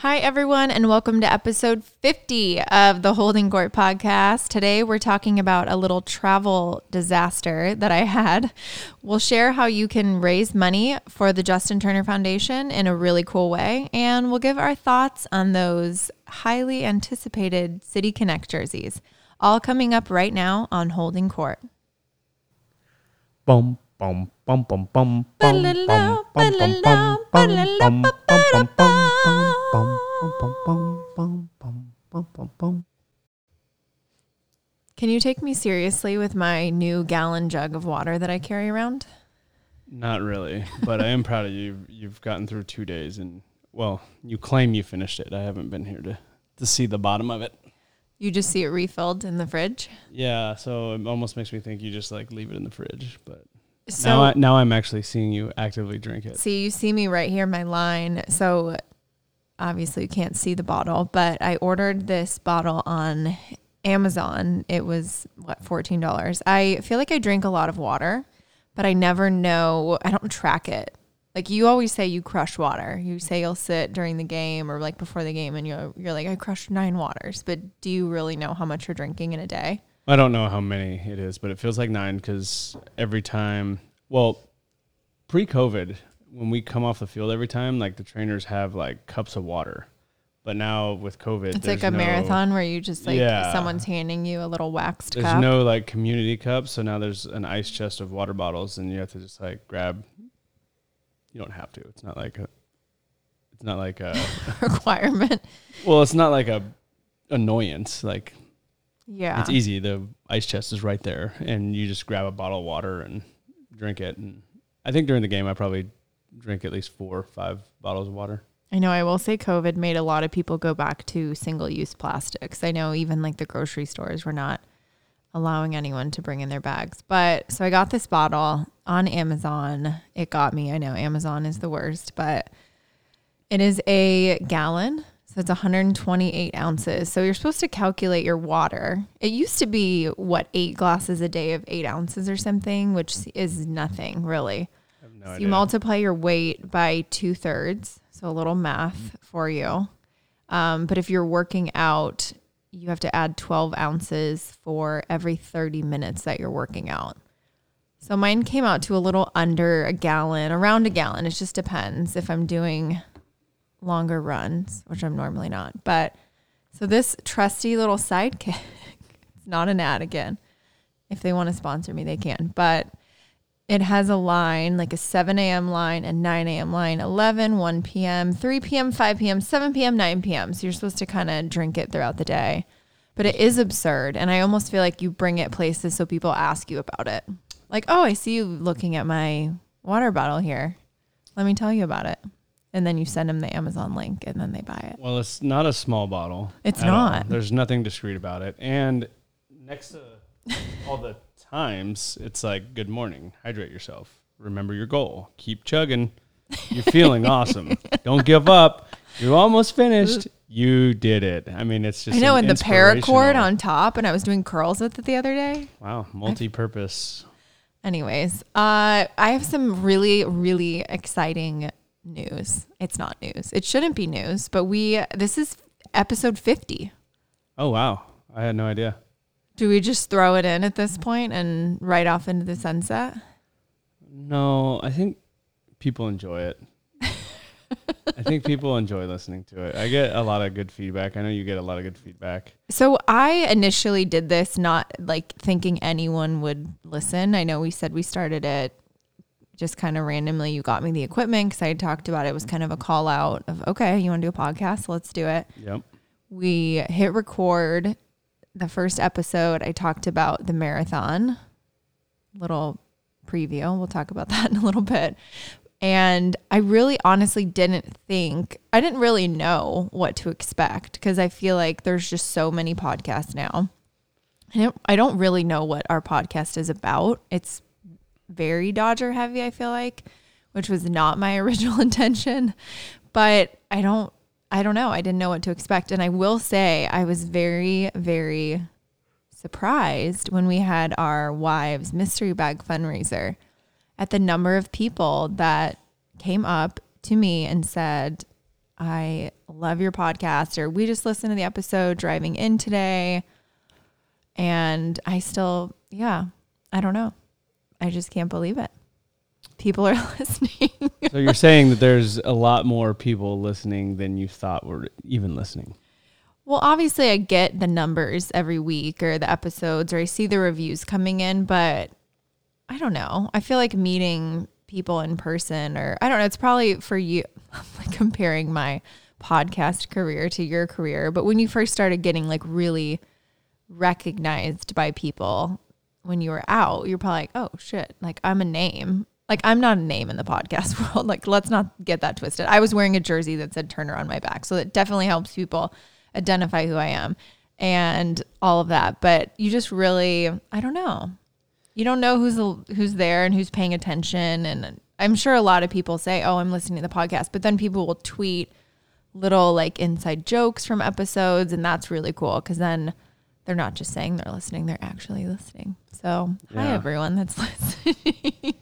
Hi, everyone, and welcome to episode 50 of the Holding Court podcast. Today, we're talking about a little travel disaster that I had. We'll share how you can raise money for the Justin Turner Foundation in a really cool way, and we'll give our thoughts on those highly anticipated City Connect jerseys. All coming up right now on Holding Court. Bum bum bum bum bum bum bum bum bum bum bum bum bum bum bum Can you take me seriously with my new gallon jug of water that I carry around? Not really, but I am proud of you. You've gotten through two days, and well, you claim you finished it. I haven't been here to to see the bottom of it. You just see it refilled in the fridge. Yeah, so it almost makes me think you just like leave it in the fridge, but So now I, now I'm actually seeing you actively drink it. See, you see me right here, my line. So obviously you can't see the bottle, but I ordered this bottle on Amazon. It was what, $14. I feel like I drink a lot of water, but I never know, I don't track it. Like you always say you crush water. You say you'll sit during the game or like before the game and you're, you're like, I crushed nine waters. But do you really know how much you're drinking in a day? I don't know how many it is, but it feels like nine because every time, well, pre-COVID, when we come off the field every time, like the trainers have like cups of water, but now with COVID, It's like a no- marathon where you just like Yeah. someone's handing you a little waxed There's cup. no like community cups, so now there's an ice chest of water bottles, and you have to just like grab. You don't have to. It's not like a. It's not like a. requirement. well, it's not like a annoyance. Like Yeah. it's easy. The ice chest is right there, and you just grab a bottle of water and drink it. And I think during the game, I probably drink at least four or five bottles of water. I know I will say COVID made a lot of people go back to single use plastics. I know even like the grocery stores were not allowing anyone to bring in their bags. But so I got this bottle on Amazon. It got me. I know Amazon is the worst, but it is a gallon. It's 128 ounces. So you're supposed to calculate your water. It used to be what eight glasses a day of eight ounces or something, which is nothing really. No So idea. you multiply your weight by two thirds. So a little math for you. Um, but if you're working out, you have to add 12 ounces for every 30 minutes that you're working out. So mine came out to a little under a gallon, around a gallon. It just depends if I'm doing longer runs, which I'm normally not. But so this trusty little sidekick, it's not an ad again. If they want to sponsor me, they can. But it has a line like a 7 a.m. line, a 9 a.m. line, 11, 1 p.m., 3 p.m., 5 p.m., 7 p.m., 9 p.m. So you're supposed to kind of drink it throughout the day. But it is absurd. And I almost feel like you bring it places so people ask you about it. Like, oh, I see you looking at my water bottle here. Let me tell you about it. And then you send them the Amazon link and then they buy it. Well, it's not a small bottle. It's at all. not. There's nothing discreet about it. And next to all the times, it's like, good morning, hydrate yourself. Remember your goal. Keep chugging. You're feeling awesome. Don't give up. You almost finished. You did it. I mean, it's just I know, an and the paracord on top, and I was doing curls with it the other day. Wow, multi-purpose. Anyways, uh, I have some really, really exciting news. It's not news. It shouldn't be news, but we this is episode 50. Oh wow, I had no idea. Do we just throw it in at this point and right off into the sunset? No, I think people enjoy it. I think people enjoy listening to it. I get a lot of good feedback. I know you get a lot of good feedback. So I initially did this not like thinking anyone would listen. I know we said we started it just kind of randomly. You got me the equipment because I had talked about it. it was kind of a call out of okay, you want to do a podcast? Let's do it. Yep. we hit record the first episode i talked about the marathon little preview we'll talk about that in a little bit and i really honestly didn't think i didn't really know what to expect because i feel like there's just so many podcasts now I don't, I don't really know what our podcast is about it's very dodger heavy i feel like which was not my original intention but i don't I don't know. I didn't know what to expect. And I will say, I was very, very surprised when we had our wives mystery bag fundraiser at the number of people that came up to me and said, I love your podcast, or we just listened to the episode driving in today. And I still, yeah, I don't know. I just can't believe it. People are listening. So you're saying that there's a lot more people listening than you thought were even listening. Well, obviously, I get the numbers every week or the episodes, or I see the reviews coming in, but I don't know. I feel like meeting people in person, or I don't know, it's probably for you, like comparing my podcast career to your career. But when you first started getting like really recognized by people when you were out, you're probably like, oh shit, like I'm a name. Like I'm not a name in the podcast world. Like let's not get that twisted. I was wearing a jersey that said Turner on my back. So it definitely helps people identify who I am and all of that. But you just really, I don't know. You don't know who's who's there and who's paying attention. And I'm sure a lot of people say, "Oh, I'm listening to the podcast," but then people will tweet little like inside jokes from episodes, and that's really cool because then they're not just saying they're listening; they're actually listening. So, hi everyone that's listening.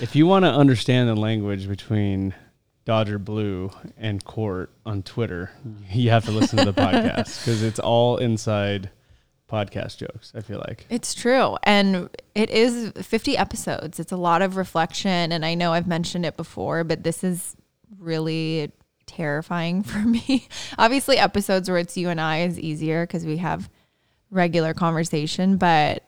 If you want to understand the language between Dodger Blue and Court on Twitter, you have to listen to the podcast because it's all inside podcast jokes. I feel like. It's true. And it is 50 episodes. It's a lot of reflection. And I know I've mentioned it before, but this is really terrifying for me. Obviously, episodes where it's you and I is easier because we have regular conversation, but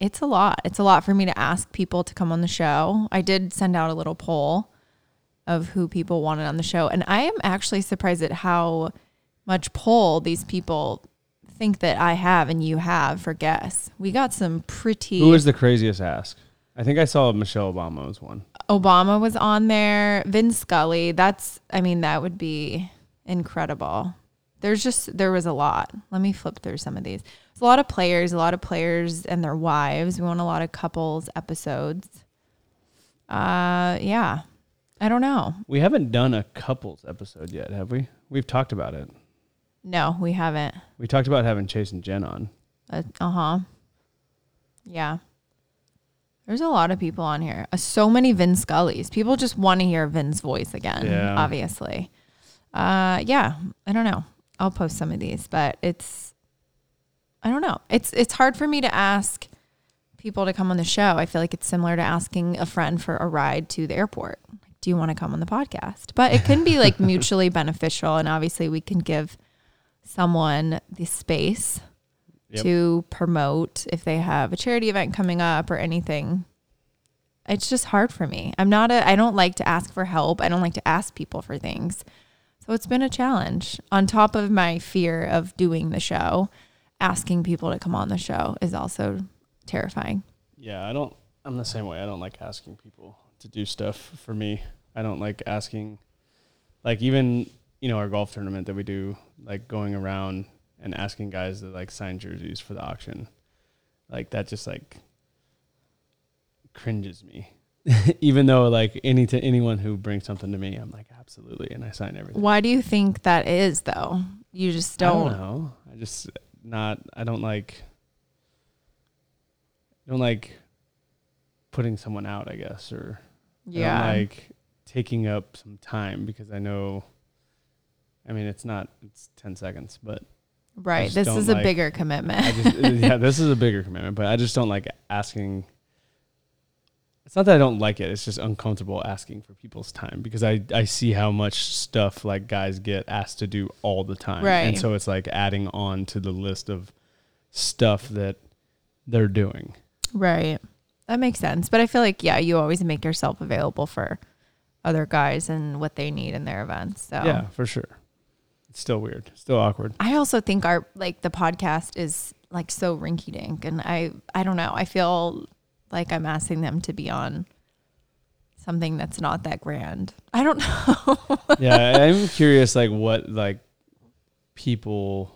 it's a lot. It's a lot for me to ask people to come on the show. I did send out a little poll of who people wanted on the show. And I am actually surprised at how much pull these people think that I have and you have for guests. We got some pretty. Who was the craziest ask? I think I saw Michelle Obama was one. Obama was on there. Vin Scully. That's. I mean, that would be incredible. There's just there was a lot. Let me flip through some of these. There's a lot of players. A lot of players and their wives. We want a lot of couples episodes. Uh, yeah. I don't know. We haven't done a couples episode yet, have we? We've talked about it. No, we haven't. We talked about having Chase and Jen on. Uh huh. Yeah. There's a lot of people on here. Uh, so many Vin Scullys. People just want to hear Vin's voice again. Yeah. Obviously. Uh, yeah. I don't know. I'll post some of these, but it's. I don't know. It's it's hard for me to ask people to come on the show. I feel like it's similar to asking a friend for a ride to the airport. Do you want to come on the podcast? But it can be like mutually beneficial, and obviously we can give someone the space Yep. to promote if they have a charity event coming up or anything. It's just hard for me. I'm not a I don't like to ask for help. I don't like to ask people for things. So it's been a challenge. On top of my fear of doing the show, asking people to come on the show is also terrifying. Yeah, I don't. I'm the same way. I don't like asking people to do stuff for me. I don't like asking, like even you know our golf tournament that we do, like going around and asking guys to like sign jerseys for the auction, like that just like cringes me. even though like any to anyone who brings something to me, I'm like absolutely, and I sign everything. Why do you think that is though? You just don't, don't know. I just not. I don't like. I don't like putting someone out. I guess, or yeah. like taking up some time because I know. I mean, it's not. It's ten seconds, but right. This is a bigger commitment. I just yeah, this is a bigger commitment. But I just don't like asking. It's not that I don't like it. It's just uncomfortable asking for people's time because I, I see how much stuff like guys get asked to do all the time. Right. And so it's like adding on to the list of stuff that they're doing. Right. That makes sense. But I feel like, yeah, you always make yourself available for other guys and what they need in their events. So Yeah, for sure. It's still weird. Still awkward. I also think our like the podcast is like so rinky dink and I I don't know. I feel like I'm asking them to be on something that's not that grand. I don't know. yeah, I'm curious like what like people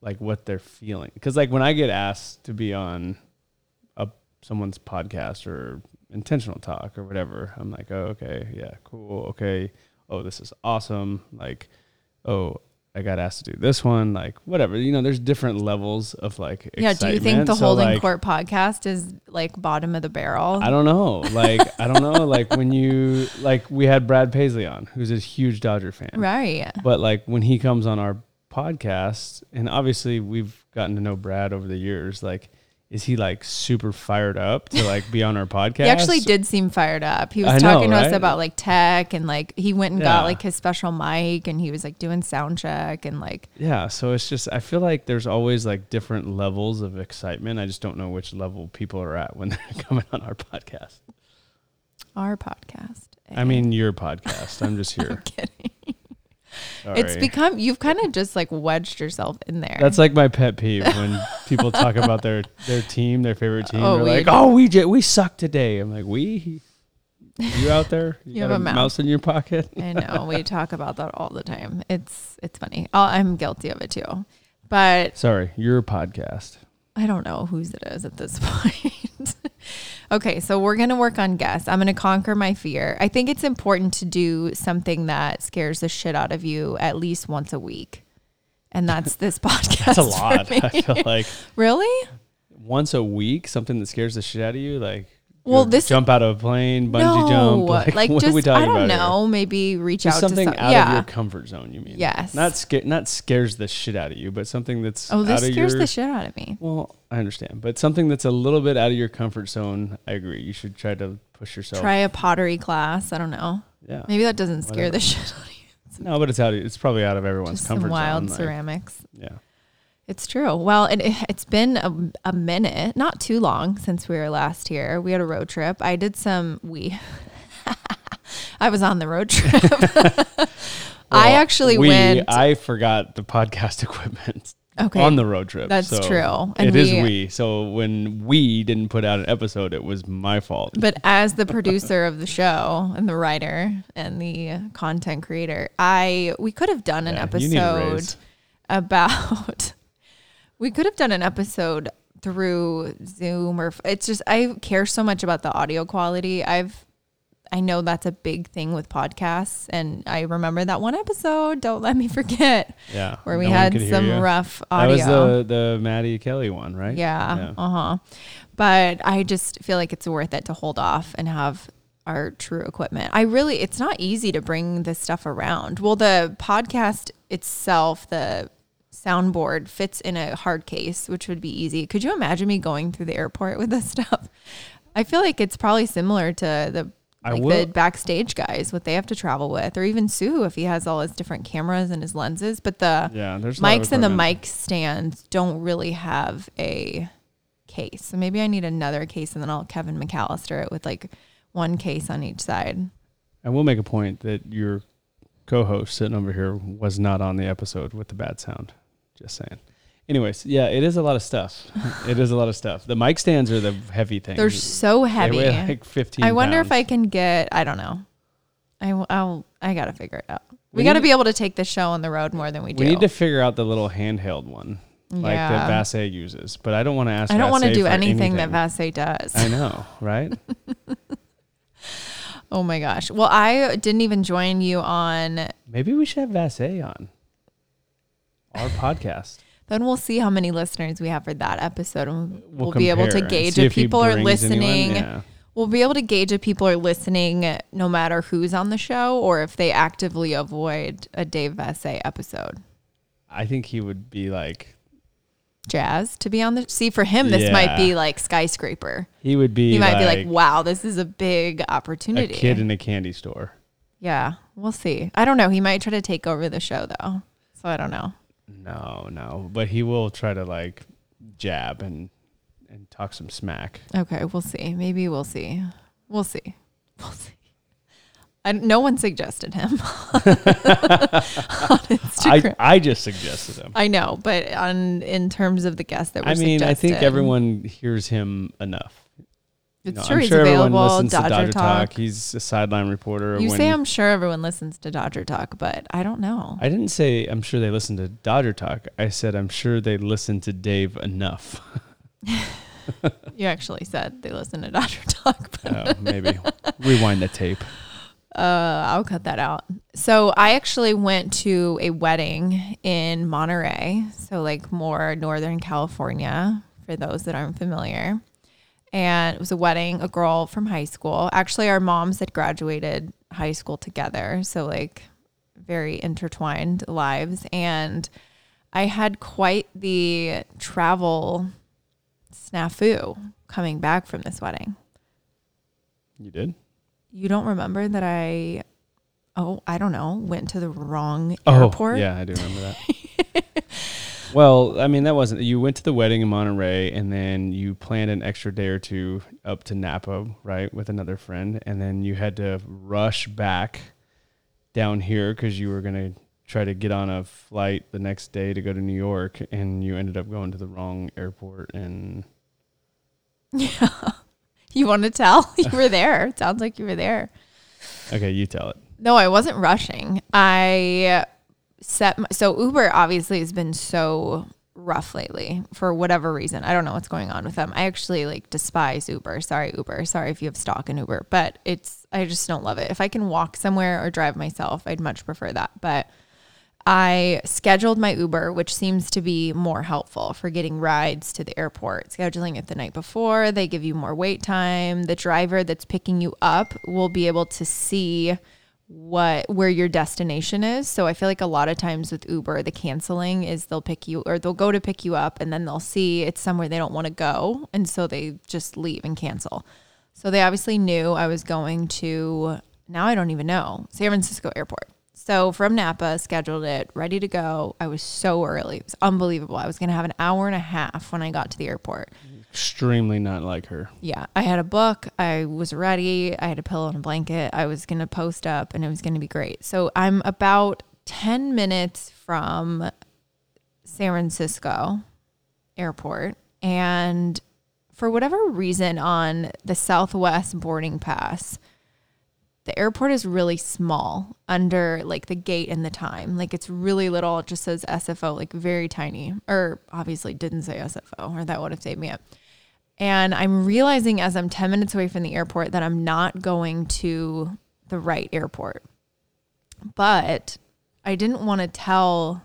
like what they're feeling cuz like when I get asked to be on a someone's podcast or intentional talk or whatever, I'm like, "Oh, okay. Yeah, cool. Okay. Oh, this is awesome." Like, "Oh, I got asked to do this one, like whatever. You know, there's different levels of like Yeah. Do you think the So, Holding like, Court podcast is like bottom of the barrel? I don't know. Like I don't know. Like when you like we had Brad Paisley on, who's a huge Dodger fan. Right. But like when he comes on our podcast, and obviously we've gotten to know Brad over the years, like is he like super fired up to like be on our podcast? He actually did seem fired up. He was I know, talking to us about like tech and like he went and Yeah. got like his special mic and he was like doing sound check and like Yeah, so it's just I feel like there's always like different levels of excitement. I just don't know which level people are at when they're coming on our podcast. our podcast. I mean, your podcast. I'm just here. kidding. Sorry. It's become you've kind of just like wedged yourself in there. That's like my pet peeve when people talk about their their team, their favorite team. Oh, They're we- like, "Oh, we j- we suck today." I'm like, "We? You out there? You got have a mouse. mouse in your pocket?" I know we talk about that all the time. It's it's funny. i I'm guilty of it too, but Sorry, your podcast. I don't know whose it is at this point. okay, so we're gonna work on guests. I'm gonna conquer my fear. I think it's important to do something that scares the shit out of you at least once a week, and that's this podcast. That's a lot. I feel like really? once a week, something that scares the shit out of you, like Well, this- jump out of a plane, bungee no, jump, like, like, what just are we talking I don't about here? know. Maybe reach Just out something to some, out yeah. of your comfort zone. You mean? Yes. Not sca- Not scares the shit out of you, but something that's oh, this scares your. the shit out of me. well, I understand, but something that's a little bit out of your comfort zone. I agree. You should try to push yourself. Try a pottery class. I don't know. Yeah. Maybe that doesn't scare Whatever. the shit out of you. No, but it's out. Of, it's probably out of everyone's Just some comfort wild zone. Wild ceramics. yeah. It's true. Well, it, it's been a, a minute, not too long since we were last here. We had a road trip. I did some, we, I was on the road trip. I actually we, went. I forgot the podcast equipment okay. on the road trip. That's so true. It And is we- we. So when we didn't put out an episode, it was my fault. but as the producer of the show and the writer and the content creator, I, we could have done an Yeah, you need a episode about we could have done an episode through zoom or it's just i care so much about the audio quality i've i know that's a big thing with podcasts and i remember that one episode don't let me forget Yeah. where we no had some you. rough That audio was the the Maddie Kelly one, right? yeah, uh-huh but i just feel like it's worth it to hold off and have our true equipment i really it's not easy to bring this stuff around well the podcast itself the soundboard fits in a hard case which would be easy could you imagine me going through the airport with this stuff i feel like it's probably similar to the like the backstage guys what they have to travel with or even sue if he has all his different cameras and his lenses but the Yeah. Mics and the mic stands don't really have a case. So maybe I need another case and then I'll Kevin McAllister it with like one case on each side. I will make a point that your co-host sitting over here was not on the episode with the bad sound. Just saying. Anyways, yeah, it is a lot of stuff. it is a lot of stuff. The mic stands are the heavy thing. They're so They heavy. weigh like 15 I wonder if. I can get, I don't know. I, will I got to figure it out. We, We got to be able to take the show on the road more than we do. We need to figure out the little handheld one, like Yeah. that Vassegh uses. But I don't want to ask. I don't want to do anything, anything that Vassegh does. I know, right? oh my gosh. Well, I didn't even join you on, Maybe we should have Vassegh on our podcast. then we'll see how many listeners we have for that episode and we'll, We'll, be able to gauge if people are listening. Yeah. We'll be able to gauge if people are listening no matter who's on the show or if they actively avoid a Dave Vassegh episode. I think he would be like Jazz to be on the see for him this might be like skyscraper. he would be. He might be like like, "Wow, this is a big a opportunity." kid in a candy store. yeah, we'll see. I don't know. He might try to take over the show though. So I don't know. No, no, but he will try to like jab and and talk some smack. Okay, we'll see. Maybe we'll see. We'll see. We'll see. I, no one suggested him on Instagram. I I just suggested him. I know, but on in terms of the guests that were I mean, I think everyone hears him enough. It's true. I'm he's sure everyone available. listens Dodger, to Dodger Talk. Talk. He's a sideline reporter. You say I'm sure everyone listens to Dodger Talk, but I don't know. I didn't say I'm sure they listen to Dodger Talk. I said I'm sure they listen to Dave enough. you actually said they listen to Dodger Talk. But oh, maybe rewind the tape. Uh, I'll cut that out. So I actually went to a wedding in Monterey, so like more Northern California for those that aren't familiar. And it was a wedding, a girl from high school. Actually, our moms had graduated high school together, so like very intertwined lives. And I had quite the travel snafu coming back from this wedding. You did? You don't remember that I, oh, I don't know, went to the wrong oh, airport? Oh, yeah, I do remember that. well, I mean, that wasn't, you went to the wedding in Monterey and then you planned an extra day or two up to Napa, right, with another friend. And then you had to rush back down here because you were going to try to get on a flight the next day to go to New York. And you ended up going to the wrong airport and. Yeah. You want to tell? You were there. It sounds like you were there. Okay, you tell it. No, I wasn't rushing. I set my, so Uber obviously has been so rough lately for whatever reason. I don't know what's going on with them. I actually like despise Uber. Sorry Uber. Sorry if you have stock in Uber, but it's I just don't love it. If I can walk somewhere or drive myself, I'd much prefer that. But I scheduled my Uber, which seems to be more helpful for getting rides to the airport. Scheduling it the night before, they give you more wait time. The driver that's picking you up will be able to see what where your destination is. So I feel like a lot of times with Uber, the canceling is they'll pick you or they'll go to pick you up and then they'll see it's somewhere they don't want to go and so they just leave and cancel. So they obviously knew I was going to now I don't even know, San Francisco airport. So from Napa, scheduled it, ready to go. I was so early. It was unbelievable. I was going to have an hour and a half when I got to the airport. Extremely not like her. Yeah. I had a book. I was ready. I had a pillow and a blanket. I was going to post up and it was going to be great. So I'm about 10 minutes from San Francisco airport. And for whatever reason, on the Southwest boarding pass, the airport is really small under like the gate and the time. Like it's really little. It just says SFO, like very tiny. Or obviously didn't say SFO, or that would have saved me up. And I'm realizing as I'm 10 minutes away from the airport that I'm not going to the right airport. But I didn't want to tell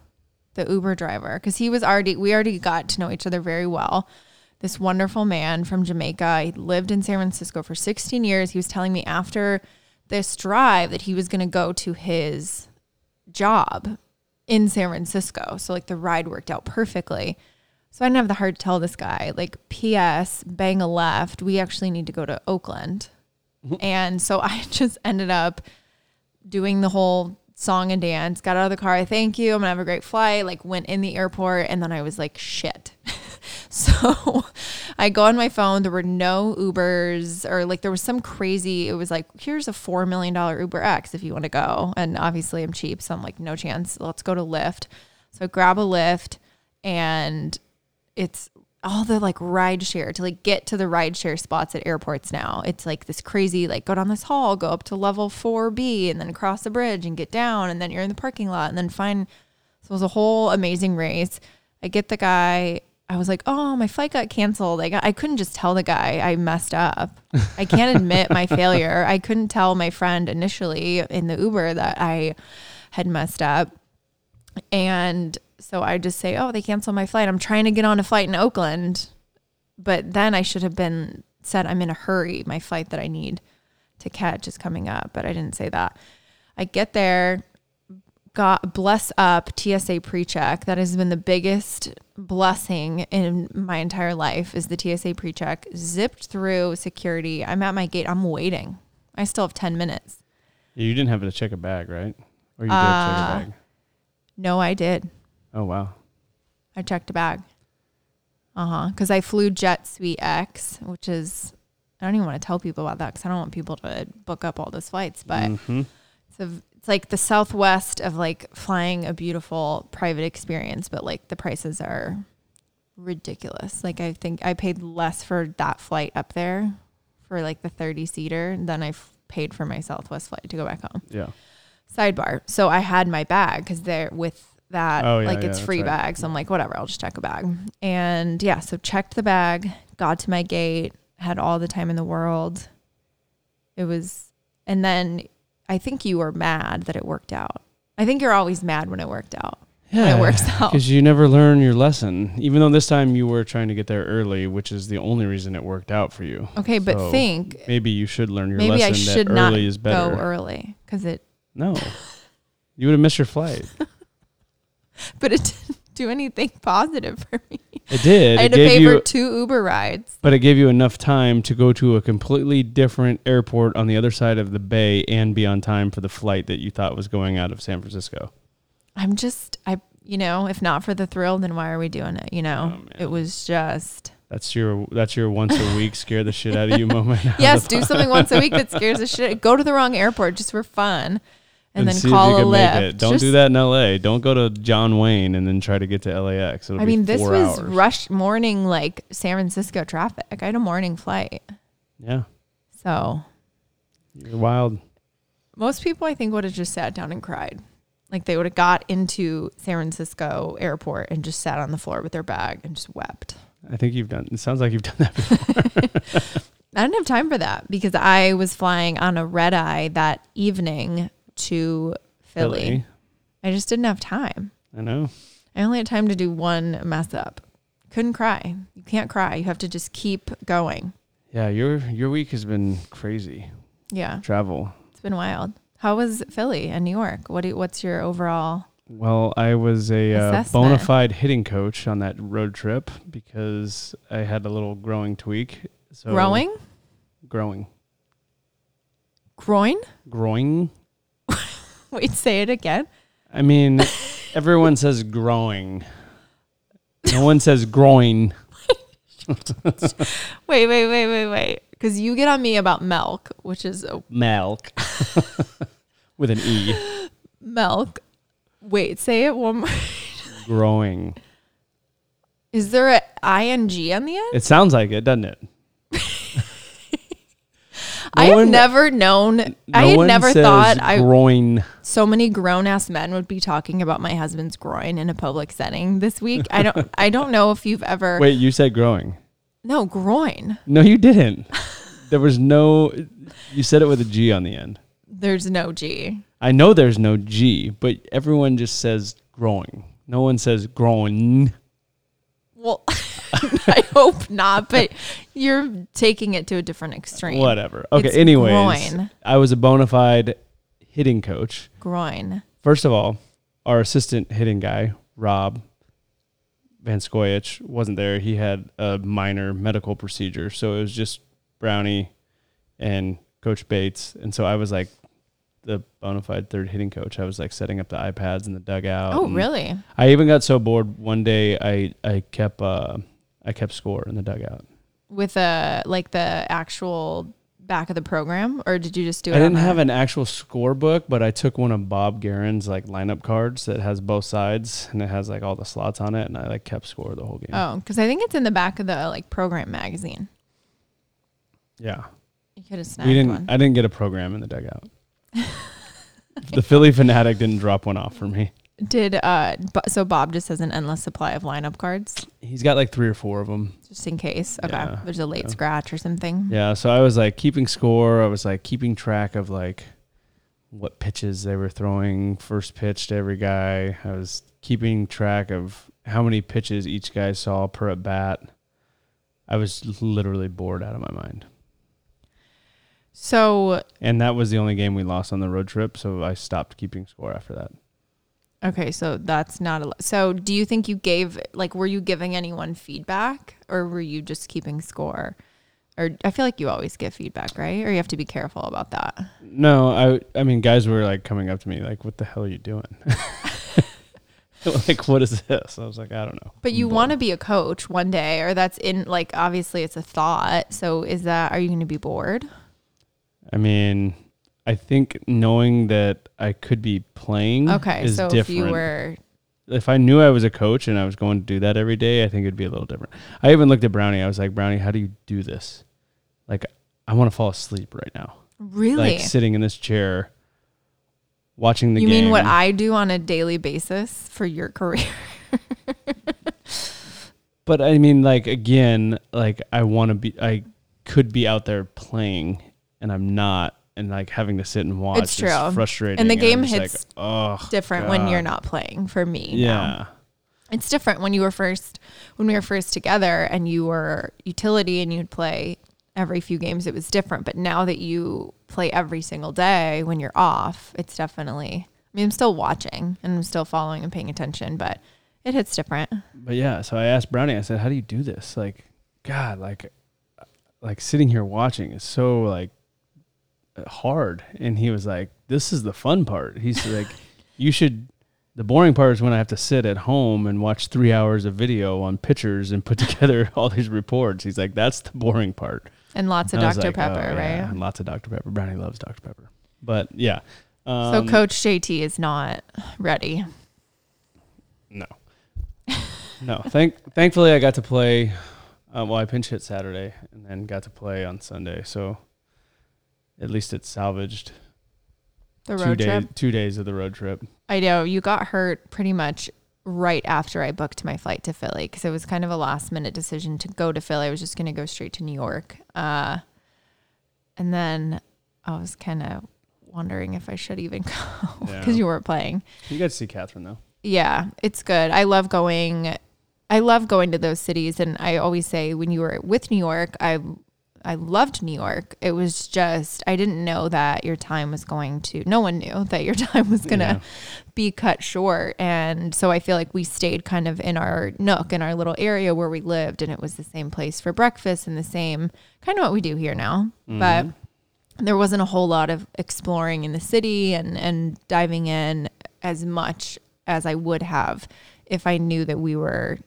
the Uber driver because he was already, we already got to know each other very well. This wonderful man from Jamaica. He lived in San Francisco for 16 years. He was telling me after this drive that he was going to go to his job in San Francisco. So like the ride worked out perfectly. So I didn't have the heart to tell this guy, like, P.S., bang a left. We actually need to go to Oakland. Mm-hmm. And so I just ended up doing the whole song and dance, got out of the car. I Thank you. I'm going to have a great flight. Like, went in the airport. And then I was like, shit. So I go on my phone. There were no Ubers or like there was some crazy, it was like, here's a $4 million Uber X if you want to go. And obviously I'm cheap. So I'm like, no chance. Let's go to Lyft. So I grab a Lyft and it's all the like ride share to like get to the ride share spots at airports now. It's like this crazy, like go down this hall, go up to level 4B and then cross the bridge and get down. And then you're in the parking lot and then find. So it was a whole amazing race. I get the guy I was like, oh, my flight got canceled. I, got, I couldn't just tell the guy I messed up. I can't admit my failure. I couldn't tell my friend initially in the Uber that I had messed up. And so I just say, oh, they canceled my flight. I'm trying to get on a flight in Oakland. But then I should have been said, I'm in a hurry. My flight that I need to catch is coming up. But I didn't say that. I get there. God bless up TSA pre-check. That has been the biggest blessing in my entire life is the TSA pre-check. Zipped through security. I'm at my gate. I'm waiting. I still have 10 minutes. You didn't have to check a bag, right? Or you did uh, check a uh, bag? No, I did. Oh, wow. I checked a bag. Uh-huh. Because I flew JetSuiteX, which is, I don't even want to tell people about that because I don't want people to book up all those flights. But mm-hmm. it's a it's like the southwest of like flying a beautiful private experience, but like the prices are ridiculous. Like I think I paid less for that flight up there for like the 30 seater than I paid for my Southwest flight to go back home. Yeah. Sidebar. So I had my bag because they're with that, oh, yeah, like it's free right. bag. So I'm like, whatever, I'll just check a bag. And yeah, so checked the bag, got to my gate, had all the time in the world. It was, and then I think you were mad that it worked out. I think you're always mad when it worked out. when it works out. Because you never learn your lesson. Even though this time you were trying to get there early, which is the only reason it worked out for you. Okay, but think Maybe you should learn your maybe I lesson should that not early is better. go early because it, No. You would have missed your flight. but it didn't do anything positive for me. It did. I had it to gave pay you for two Uber rides. but it gave you enough time to go to a completely different airport on the other side of the bay and be on time for the flight that you thought was going out of San Francisco. I'm just, I, you know, if not for the thrill, then why are we doing it? You know, Oh, it was just, That's your that's your once a week scare the shit out of you moment. yes, do something once a week that scares the shit. Go to the wrong airport just for fun and, then see call a Lyft. Don't Just- do that in LA. Don't go to John Wayne and then try to get to LAX. It'll I be mean, this was hours. rush morning, like San Francisco traffic. I had a morning flight. Yeah, So you're wild. most people, I think, would have just sat down and cried. Like they would have got into San Francisco airport and just sat on the floor with their bag and just wept. I think you've done. It sounds like you've done that. Before. I didn't have time for that because I was flying on a red eye that evening to Philly. I just didn't have time. I know. I only had time to do one mess up. Couldn't cry. You can't cry. You have to just keep going. Yeah, your your week has been crazy. Yeah, Travel. it's been wild. How was Philly and New York? What do, what's your overall? Well, I was a uh, bona fide hitting coach on that road trip because I had a little growing tweak. So growing? growing, Groin? growing. Wait, say it again. I mean, everyone says growing. No one says growing. Wait, wait, wait, wait, wait. Because you get on me about milk, which is a Milk with an e. milk. Wait, say it one more. Growing. Is there an ing on the end? It sounds like it, doesn't it? I have one- never known. I had one never says thought I growing. so many grown ass men would be talking about my husband's groin in a public setting this week. I don't. I don't know if you've ever. Wait, you said growing. No groin. No, you didn't. There was no. You said it with a G on the end. There's no G. I know there's no G, but everyone just says growing. No one says groin. Well, I hope not. But you're taking it to a different extreme. Whatever. Okay. It's anyways, groin. I was a bona fide hitting coach. Groin. First of all, our assistant hitting guy, Rob Van Scoyoc, wasn't there. He had a minor medical procedure. So it was just Brownie and Coach Bates. And so I was like the bona fide third hitting coach. I was like setting up the iPads in the dugout. Oh, and really? I even got so bored one day I, I kept uh I kept score in the dugout. With a like the actual back of the program, or did you just do it? I didn't have an actual score book, but I took one of Bob Geren's like lineup cards that has both sides and it has like all the slots on it, and I like kept score the whole game. Oh, because I think it's in the back of the like program magazine. Yeah, You could have snagged we didn't. one. I didn't get a program in the dugout. the Phillie Phanatic didn't drop one off for me. Did uh? Bo- so Bob just has an endless supply of lineup cards, He's got like three or four of them. just in case. Okay, Yeah, there's a late yeah. scratch or something. Yeah, so I was like keeping score. I was like keeping track of like what pitches they were throwing, first pitch to every guy. I was keeping track of how many pitches each guy saw per at bat. I was literally bored out of my mind. So And that was the only game we lost on the road trip, so I stopped keeping score after that. Okay, so that's not a. lot. So do you think you gave like were you giving anyone feedback or were you just keeping score? Or I feel like you always give feedback, right? Or you have to be careful about that. No, I I mean guys were like coming up to me like what the hell are you doing? like what is this? I was like, I don't know. But you want to be a coach one day, or that's in like obviously it's a thought. So is that are you going to be bored? I mean, I think knowing that I could be playing Okay, is so different. if you were if I knew I was a coach and I was going to do that every day, I think it'd be a little different. I even looked at Brownie. I was like, Brownie, how do you do this? Like, I want to fall asleep right now. really, Like sitting in this chair, watching the you game. mean what I do on a daily basis for your career? But I mean, like again, like I want to be. I could be out there playing, and I'm not. And like having to sit and watch. It's is true. frustrating. And the game just hits Like, oh, Different when you're not playing for me. now. Yeah. It's different when you were first when we were first together and you were utility and you'd play every few games it was different. But now that you play every single day when you're off, it's definitely I mean I'm still watching and I'm still following and paying attention, but it hits different. But yeah, so I asked Brownie. I said, "How do you do this? Like, God, like, like sitting here watching is so like hard." And he was like, "This is the fun part." He's like, "You should." The boring part is when I have to sit at home and watch three hours of video on pictures and put together all these reports. He's like, "That's the boring part." And lots of And Dr. like, Pepper, "Oh, yeah, right? and lots of Dr. Pepper. Brownie loves Dr. Pepper. But yeah. So Um, Coach JT is not ready. No. no. Thank thankfully I got to play uh, well I pinch hit Saturday and then got to play on Sunday. So at least it salvaged The two road days trip. two days of the road trip. I know you got hurt pretty much right after I booked my flight to Philly because it was kind of a last minute decision to go to Philly. I was just going to go straight to New York. Uh, and then I was kind of wondering if I should even go because Yeah. you weren't playing. You got to see Catherine though. Yeah, it's good. I love going. I love going to those cities, and I always say when you were with New York, I I loved New York. It was just I didn't know that your time was going to. No one knew that your time was gonna Yeah. be cut short, and so I feel like we stayed kind of in our nook in our little area where we lived, and it was the same place for breakfast and the same kind of what we do here now, mm-hmm. but there wasn't a whole lot of exploring in the city and and diving in as much as I would have if I knew that we were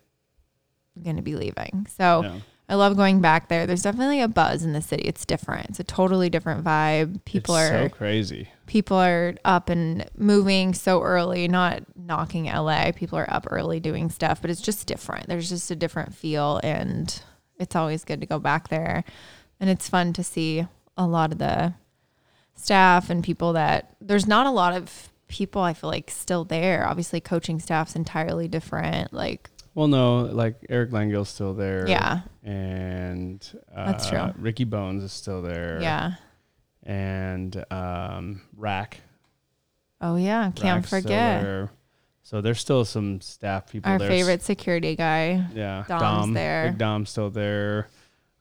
going to be leaving. So Yeah. I love going back there. There's definitely a buzz in the city. It's different. It's a totally different vibe. People it's are so crazy. people are up and moving so early, not knocking LA. People are up early doing stuff, but it's just different. There's just a different feel and it's always good to go back there. And it's fun to see a lot of the staff and people that there's not a lot of people I feel like still there. Obviously coaching staff's entirely different. Like Well, no, like Eric Langill's still there. yeah. And uh, That's true. Ricky Bones is still there. Yeah. And um, Rack. Oh yeah, can't Rack's forget. there. So there's still some staff people Our there. favorite security guy. Yeah, Dom's Dom there. Big Dom's still there.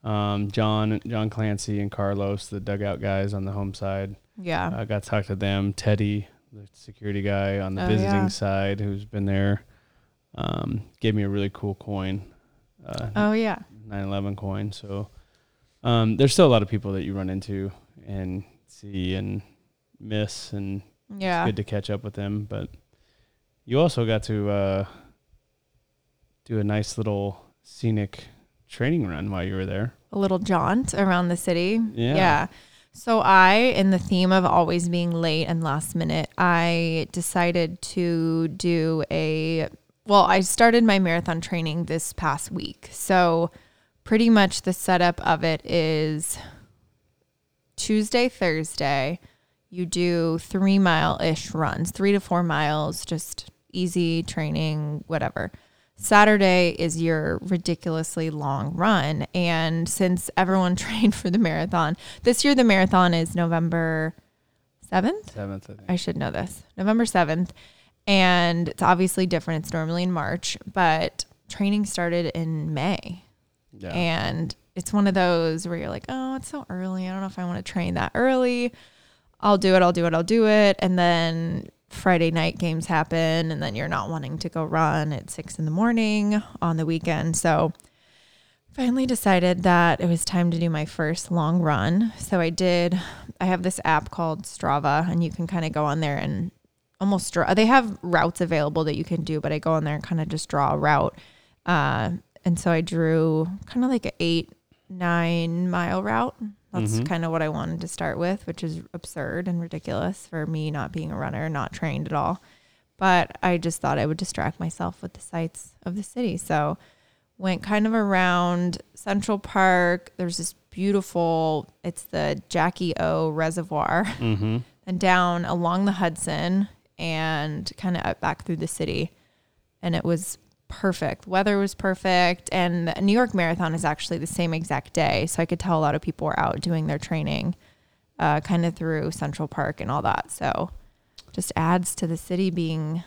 Um, John, John Clancy, and Carlos, the dugout guys on the home side. Yeah. I got to talk to them. Teddy, the security guy on the Oh, visiting yeah. side, who's been there, um, gave me a really cool coin, uh, oh yeah. 911 coin. So um, there's still a lot of people that you run into and see and miss, and Yeah. it's good to catch up with them. But you also got to uh, do a nice little scenic training run while you were there. a little jaunt around the city. Yeah. So I, in the theme of always being late and last minute, I decided to do a well, I started my marathon training this past week. So pretty much the setup of it is Tuesday, Thursday, you do three mile ish runs, three to four miles, just easy training, whatever. Saturday is your ridiculously long run. And since everyone trained for the marathon, this year the marathon is November 7th. Seventh, I think. I should know this. November 7th. And it's obviously different. It's normally in March, but training started in May. yeah. And it's one of those where you're like, oh, it's so early. I don't know if I want to train that early. I'll do it. I'll do it. I'll do it. And then Friday night games happen. And then you're not wanting to go run at six in the morning on the weekend. So finally decided that it was time to do my first long run. So I did. I have this app called Strava, and you can kind of go on there and almost draw. They have routes available that you can do, but I go on there and kind of just draw a route. Uh, and so I drew kind of like a eight, nine mile route. That's Mhm. kind of what I wanted to start with, which is absurd and ridiculous for me not being a runner, not trained at all. But I just thought I would distract myself with the sights of the city. So went kind of around Central Park. There's this beautiful, it's the Jackie O Reservoir, Mm-hmm. and down along the Hudson and kind of up back through the city. And it was perfect. Weather was perfect. And the New York Marathon is actually the same exact day. So I could tell a lot of people were out doing their training uh, kind of through Central Park and all that. So just adds to the city being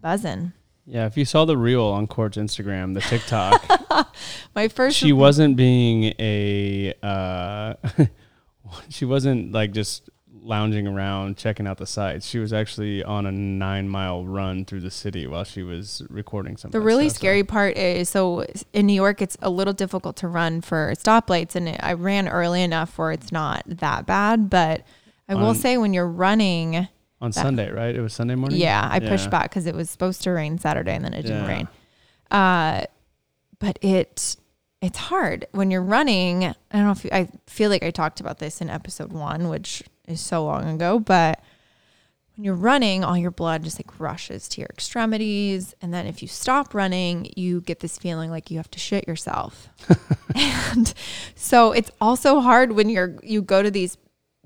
buzzing. Yeah, if you saw the reel on Court's Instagram, the TikTok, My first she wasn't being a uh, she wasn't like just lounging around checking out the sights. She was actually on a nine mile run through the city while she was recording something. The really scary part is so in New York, it's a little difficult to run for stoplights, and I ran early enough where it's not that bad. But I will say, when you're running, on Sunday, right? It was Sunday morning. yeah, I pushed back because it was supposed to rain Saturday, and then it didn't Yeah. rain. Uh, but it it's hard when you're running. I don't know if you, I feel like I talked about this in episode one, which is so long ago, but when you're running, all your blood just like rushes to your extremities. And then if you stop running, you get this feeling like you have to shit yourself. and so it's also hard when you're you go to these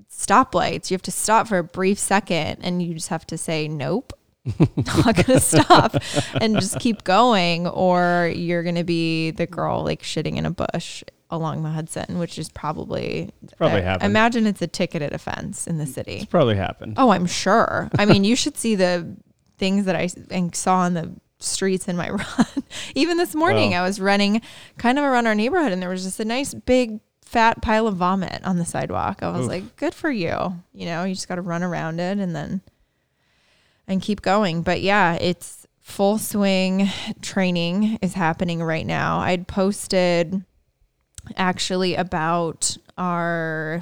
stoplights, you have to stop for a brief second and you just have to say nope. not gonna stop and just keep going or you're gonna be the girl like shitting in a bush along the Hudson, which is probably probably I- happened. Imagine it's a ticketed offense in the city. It's probably happened. Oh, I'm sure. I mean, you should see the things that I saw on the streets in my run. Even this morning, Wow. I was running kind of around our neighborhood, and there was just a nice big fat pile of vomit on the sidewalk. I was Oof. like, "Good for you." You know, you just got to run around it and then and keep going. But yeah, it's full swing training is happening right now. I'd posted actually about our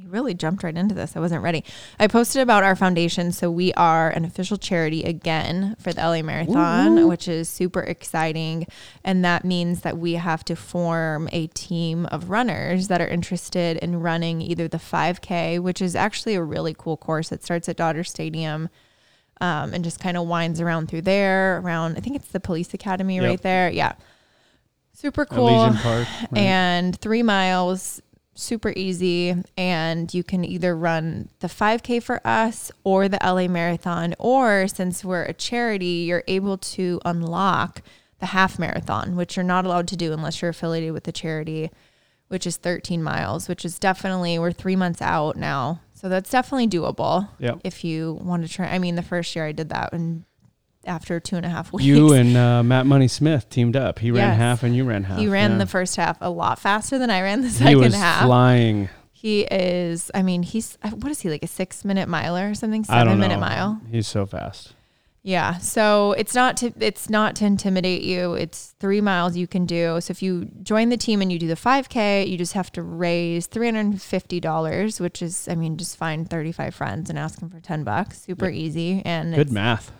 you really jumped right into this. I wasn't ready. I posted about our foundation. So we are an official charity again for the LA Marathon, which is super exciting. And that means that we have to form a team of runners that are interested in running either the 5K, which is actually a really cool course. It starts at Dodger Stadium um, and just kind of winds around through there, around, I think it's the police academy Yep. right there. Yeah. Super cool Park. right? and three miles super easy and you can either run the 5k for us or the la marathon or since we're a charity you're able to unlock the half marathon which you're not allowed to do unless you're affiliated with the charity which is 13 miles which is definitely we're three months out now so that's definitely doable Yep. if you want to try i mean the first year i did that and after two and a half weeks You and uh, Matt Money Smith teamed up. He ran half and you ran half. he ran yeah. the first half a lot faster than i ran the He second was half flying. He is. I mean, he's. uh, What is he like? A six minute miler or something? Seven minute mile. He's so fast. Yeah. So it's not to. It's not to intimidate you. It's three miles you can do. So if you join the team and you do the five k, you just have to raise three hundred and fifty dollars, which is, I mean, just find thirty five friends and ask them for ten bucks. Super easy. And Good math.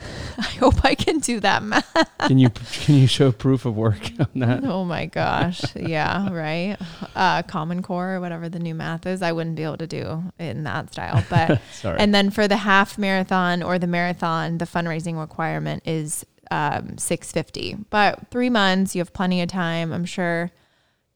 I hope I can do that math. Can you can you show proof of work on that? Oh my gosh. Yeah, right. Uh, Common Core or whatever the new math is, I wouldn't be able to do in that style. But and then for the half marathon or the marathon, the fundraising requirement is um, six fifty. But three months, you have plenty of time. I'm sure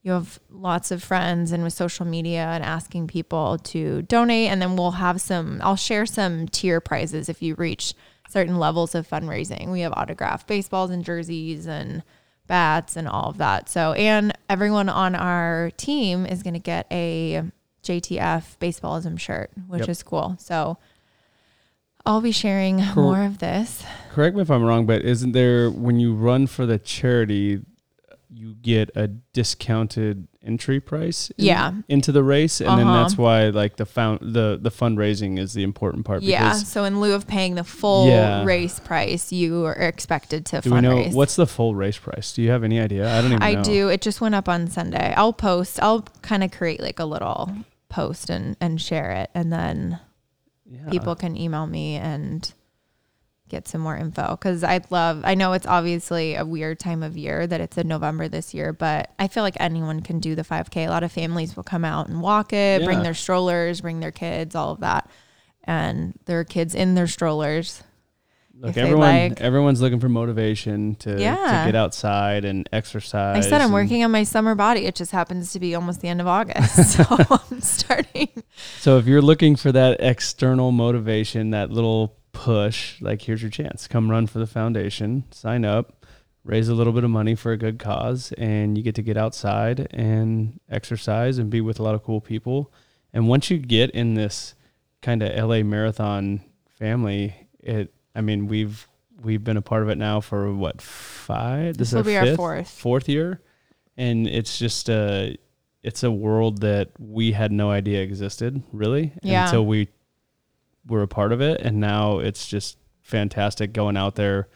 you have lots of friends and with social media and asking people to donate. And then we'll have some. I'll share some tier prizes if you reach certain levels of fundraising. We have autographed baseballs and jerseys and bats and all of that. So, and everyone on our team is going to get a JTF baseballism shirt, which Yep. is cool. So, I'll be sharing more of this. Correct me if I'm wrong, but isn't there when you run for the charity, you get a discounted entry price? in- Yeah. into the race, and then Uh-huh. that's why like the found the the fundraising is the important part. Yeah. So, in lieu of paying the full Yeah. race price, you are expected to do we know what's the full race price? Do you have any idea? I don't even I know. do. It just went up on Sunday. I'll post. I'll kind of create like a little post and and share it, and then Yeah. people can email me and get some more info because I'd love. I know it's obviously a weird time of year that it's in November this year, but I feel like anyone can do the 5K. A lot of families will come out and walk it, bring their strollers, bring their kids, all of that, and their kids in their strollers. Look, everyone like- everyone's looking for motivation to, Yeah. to get outside and exercise. I said I'm working on my summer body. It just happens to be almost the end of August, so I'm starting. So if you're looking for that external motivation, that little push, like here's your chance. Come run for the foundation, sign up, raise a little bit of money for a good cause, and you get to get outside and exercise and be with a lot of cool people And once you get in this kind of LA marathon family, it I mean, we've we've been a part of it now for what five? This is will be our fourth. fourth year, and it's just a it's a world that we had no idea existed really Yeah. until we were a part of it, and now it's just fantastic going out there.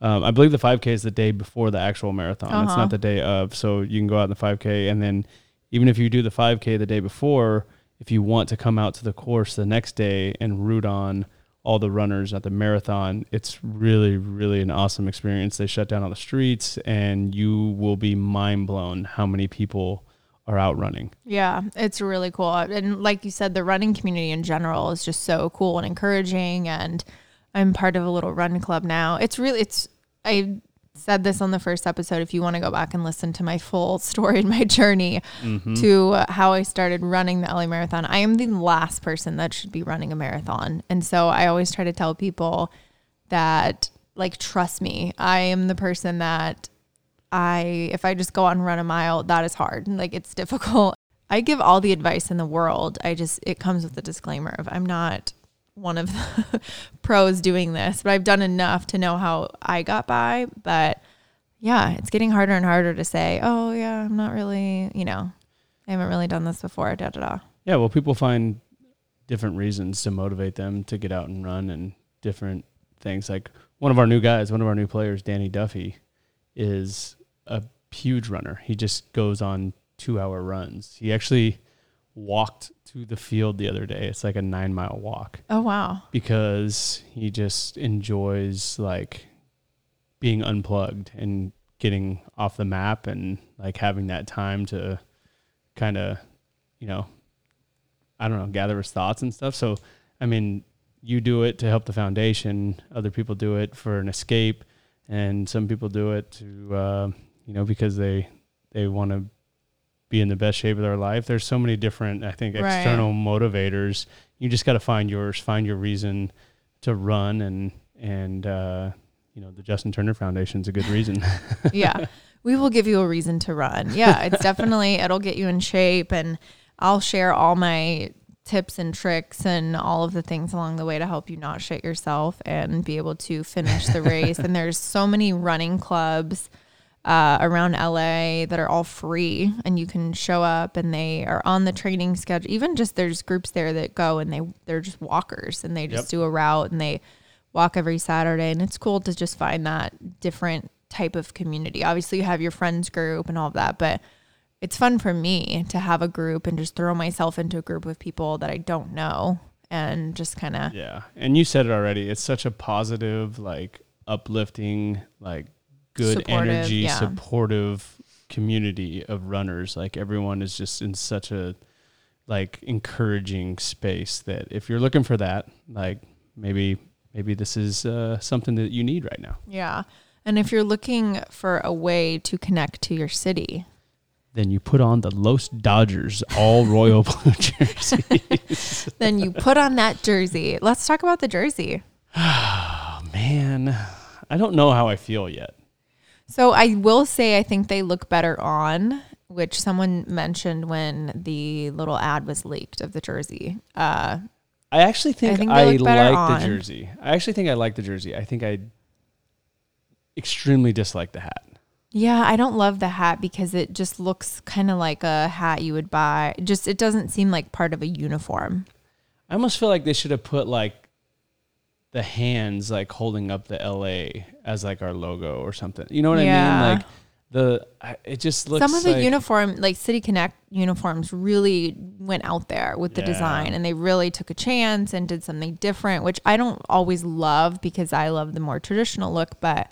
Um, I believe the 5K is the day before the actual marathon. It's Uh-huh. not the day of, so you can go out in the 5K, and then even if you do the 5K the day before, if you want to come out to the course the next day and root on all the runners at the marathon, it's really, really an awesome experience. They shut down all the streets, and you will be mind blown how many people are out running. Yeah, it's really cool. And like you said, the running community in general is just so cool and encouraging. And I'm part of a little run club now. It's really, it's, I said this on the first episode. If you want to go back and listen to my full story and my journey to uh, how I started running the LA Marathon, I am the last person that should be running a marathon. And so I always try to tell people that, like, trust me, I am the person that I if I just go out and run a mile, that is hard. Like it's difficult. I give all the advice in the world. I just it comes with a disclaimer of I'm not one of the pros doing this, but I've done enough to know how I got by. But yeah, it's getting harder and harder to say, oh yeah, I'm not really, you know, I haven't really done this before. Da da da. Yeah, well, people find different reasons to motivate them to get out and run and different things. Like one of our new guys, one of our new players, Danny Duffy, is a huge runner. He just goes on two hour runs. He actually walked to the field the other day. It's like a nine mile walk Oh wow. because he just enjoys like being unplugged and getting off the map and like having that time to kind of, you know, I don't know, gather his thoughts and stuff. So, I mean, you do it to help the foundation. Other people do it for an escape, and some people do it to, uh, you know, because they they want to be in the best shape of their life. There's so many different, I think, Right. external motivators. You just got to find yours, find your reason to run, and and uh, you know, the Justin Turner Foundation's a good reason. yeah. We will give you a reason to run. Yeah, it's definitely it'll get you in shape and I'll share all my tips and tricks and all of the things along the way to help you not shit yourself and be able to finish the race. and there's so many running clubs uh, around LA that are all free and you can show up and they are on the training schedule. Even just there's groups there that go and they they're just walkers and they just Yep. do a route and they walk every Saturday and it's cool to just find that different type of community. Obviously you have your friends group and all of that, but it's fun for me to have a group and just throw myself into a group of people that I don't know and just kind of Yeah. And you said it already. It's such a positive, like uplifting, like good Supportive, energy, yeah. supportive community of runners. Like everyone is just in such a like encouraging space that if you're looking for that, like maybe maybe this is uh, something that you need right now. yeah. And if you're looking for a way to connect to your city, Then you put on the Los Dodgers all royal blue jersey. then you put on that jersey. Let's talk about the jersey. oh man, I don't know how I feel yet. So I will say I think they look better on, which someone mentioned when the little ad was leaked of the jersey. Uh, I actually think I, think better like on. the jersey. I actually think I like the jersey. I think I extremely dislike the hat. yeah, I don't love the hat because it just looks kind of like a hat you would buy. Just it doesn't seem like part of a uniform. I almost feel like they should have put like the hands like holding up the LA as like our logo or something. You know what I Yeah. mean? Like the it just looks Some of the like, uniform, like City Connect uniforms, really went out there with the Yeah. design and they really took a chance and did something different, which I don't always love because I love the more traditional look. But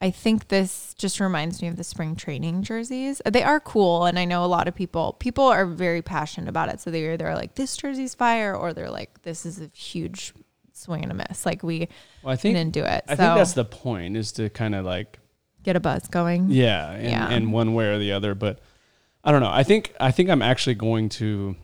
I think this just reminds me of the spring training jerseys. They are cool, and I know a lot of people people are very passionate about it. So they're either are like this jersey's fire, or they're like this is a huge swing and a miss. Like we Well, I think didn't do it. I so think that's the point is to kind of like get a buzz going. Yeah, and, Yeah. and one way or the other. But I don't know. I think I think I'm actually going to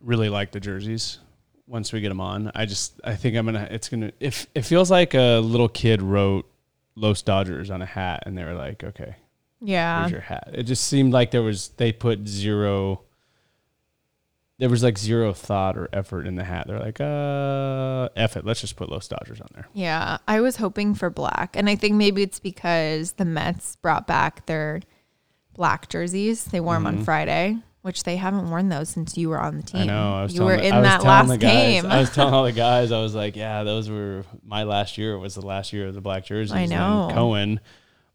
really like the jerseys once we get them on. I just I think I'm gonna. It's gonna. If it feels like a little kid wrote Los Dodgers on a hat, and they were like, okay, Yeah. Here's your hat. It just seemed like there was they put zero. There was they put zero there was like zero thought or effort in the hat. They're like, uh, F it. Let's just put Los Dodgers on there. Yeah, I was hoping for black, and I think maybe it's because the Mets brought back their black jerseys. They wore them on. Friday, which they haven't worn those since you were on the team. I know. I was you were the- in I that last game. I was telling all the guys, I was like, yeah, those were my last year. It was the last year of the black jerseys. I And know. Cohen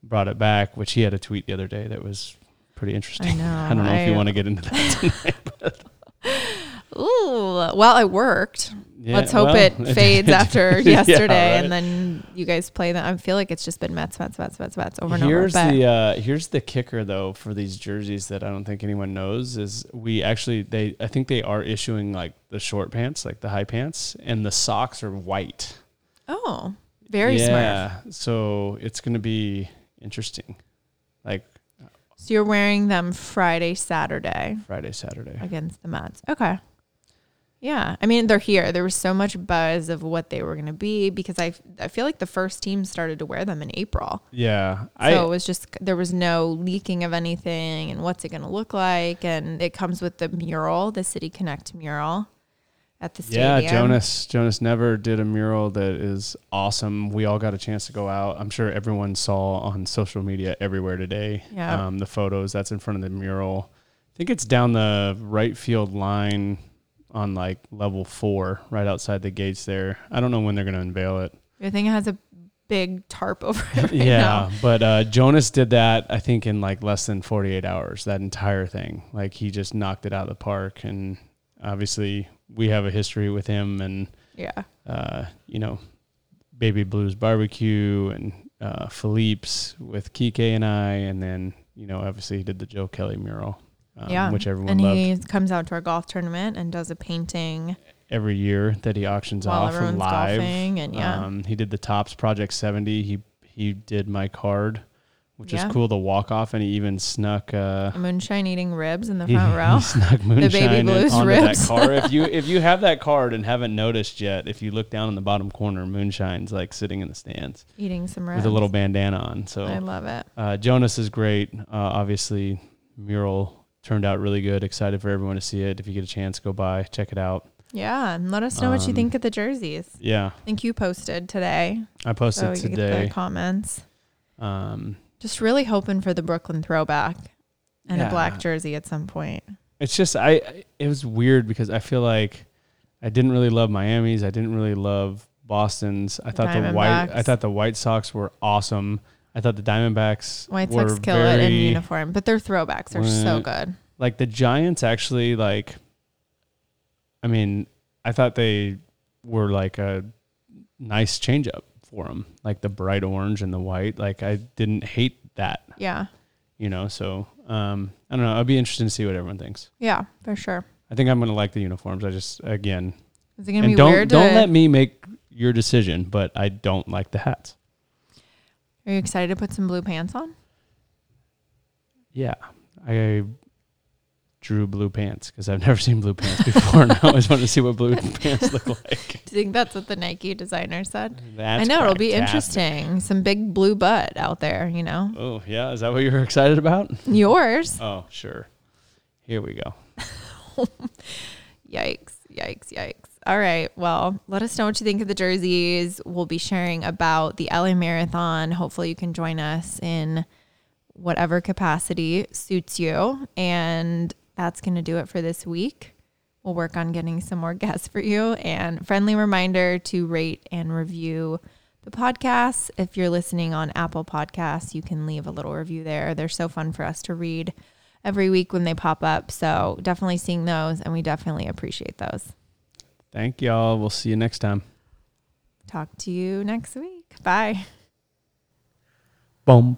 brought it back, which he had a tweet the other day that was pretty interesting. know. I don't know if you want to get into that. Ooh, well, it worked. Yeah, Let's hope well, it fades after Yeah, yesterday, right. and then you guys play them. I feel like it's just been Mets, Mets, Mets, Mets, Mets over and over. here's the uh, here's the kicker though for these jerseys that I don't think anyone knows is we actually they I think they are issuing like the short pants like the high pants and the socks are white. oh, very smart. yeah, so it's gonna be interesting, like So you're wearing them Friday, Saturday Friday Saturday. against the Mets. Okay. Yeah, I mean they're here. There was so much buzz of what they were going to be because I I feel like the first team started to wear them in April. Yeah, So I it was just there was no leaking of anything and what's it going to look like and it comes with the mural, the City Connect mural at the yeah. Jonas Jonas Never did a mural that is awesome. We all got a chance to go out. I'm sure everyone saw on social media everywhere today. Yeah. um, the photos that's in front of the mural. I think it's down the right field line on like level four, right outside the gates there. I don't know when they're going to unveil it. I think it has a big tarp over it right yeah, now. but uh, Jonas did that. I think in like less than 48 hours. That entire thing, like he just knocked it out of the park. And obviously, we have a history with him, and Yeah. uh, you know, Baby Blues Barbecue and uh, Philippe's with Kike and I, and then you know, obviously he did the Joe Kelly mural, um, yeah. which everyone and loved he comes out to our golf tournament and does a painting every year that he auctions while off everyone's live. golfing and yeah. Um, he did the Topps Project 70. He he did my card, which Yeah. is cool to walk off, and he even snuck. Uh, moonshine eating ribs in the he, front row. he snuck moonshine in- Blues onto ribs. that car. If you if you have that card and haven't noticed yet, if you look down in the bottom corner, moonshine's like sitting in the stands eating some ribs. with a little bandana on. So I love it. uh, Jonas is great. Uh, obviously, mural turned out really good. Excited for everyone to see it. If you get a chance, go by, check it out. Yeah, and let us know what you Um, think of the jerseys. Yeah, I think you posted today, I posted so we could get today. the comments. Um, Just really hoping for the Brooklyn throwback and a black jersey at some point. it's just I. It was weird because I feel like I didn't really love Miami's. I didn't really love Boston's. I thought the white. I thought the White Sox were awesome. I thought the Diamondbacks White were Sox kill it in uniform, but their throwbacks are so Well, good. Like the Giants actually like. I mean, I thought they were like a nice change up for them, like the bright orange and the white. Like I didn't hate that, Yeah, you know. So um, I don't know. I'd be interested to see what everyone thinks. yeah, for sure. I think I'm gonna like the uniforms. I just again Is it gonna be don't weird? don't to, let me make your decision, but I don't like the hats. are you excited to put some blue pants on? Yeah, I drew blue pants because I've never seen blue pants before, and I always wanted to see what blue pants look like. Do you think that's what the Nike designer said? That's I know it'll be interesting. Some big blue butt out there, you know. Oh yeah, is that what you were excited about? Yours. Oh sure. Here we go. Yikes, yikes, yikes. All right. Well, let us know what you think of the jerseys. We'll be sharing about the LA Marathon. Hopefully, you can join us in whatever capacity suits you. And that's going to do it for this week. We'll work on getting some more guests for you. And friendly reminder to rate and review the podcast. If you're listening on Apple Podcasts, you can leave a little review there. They're so fun for us to read every week when they pop up. So definitely seeing those, and we definitely appreciate those. Thank y'all. We'll see you next time. Talk to you next week. Bye. Bum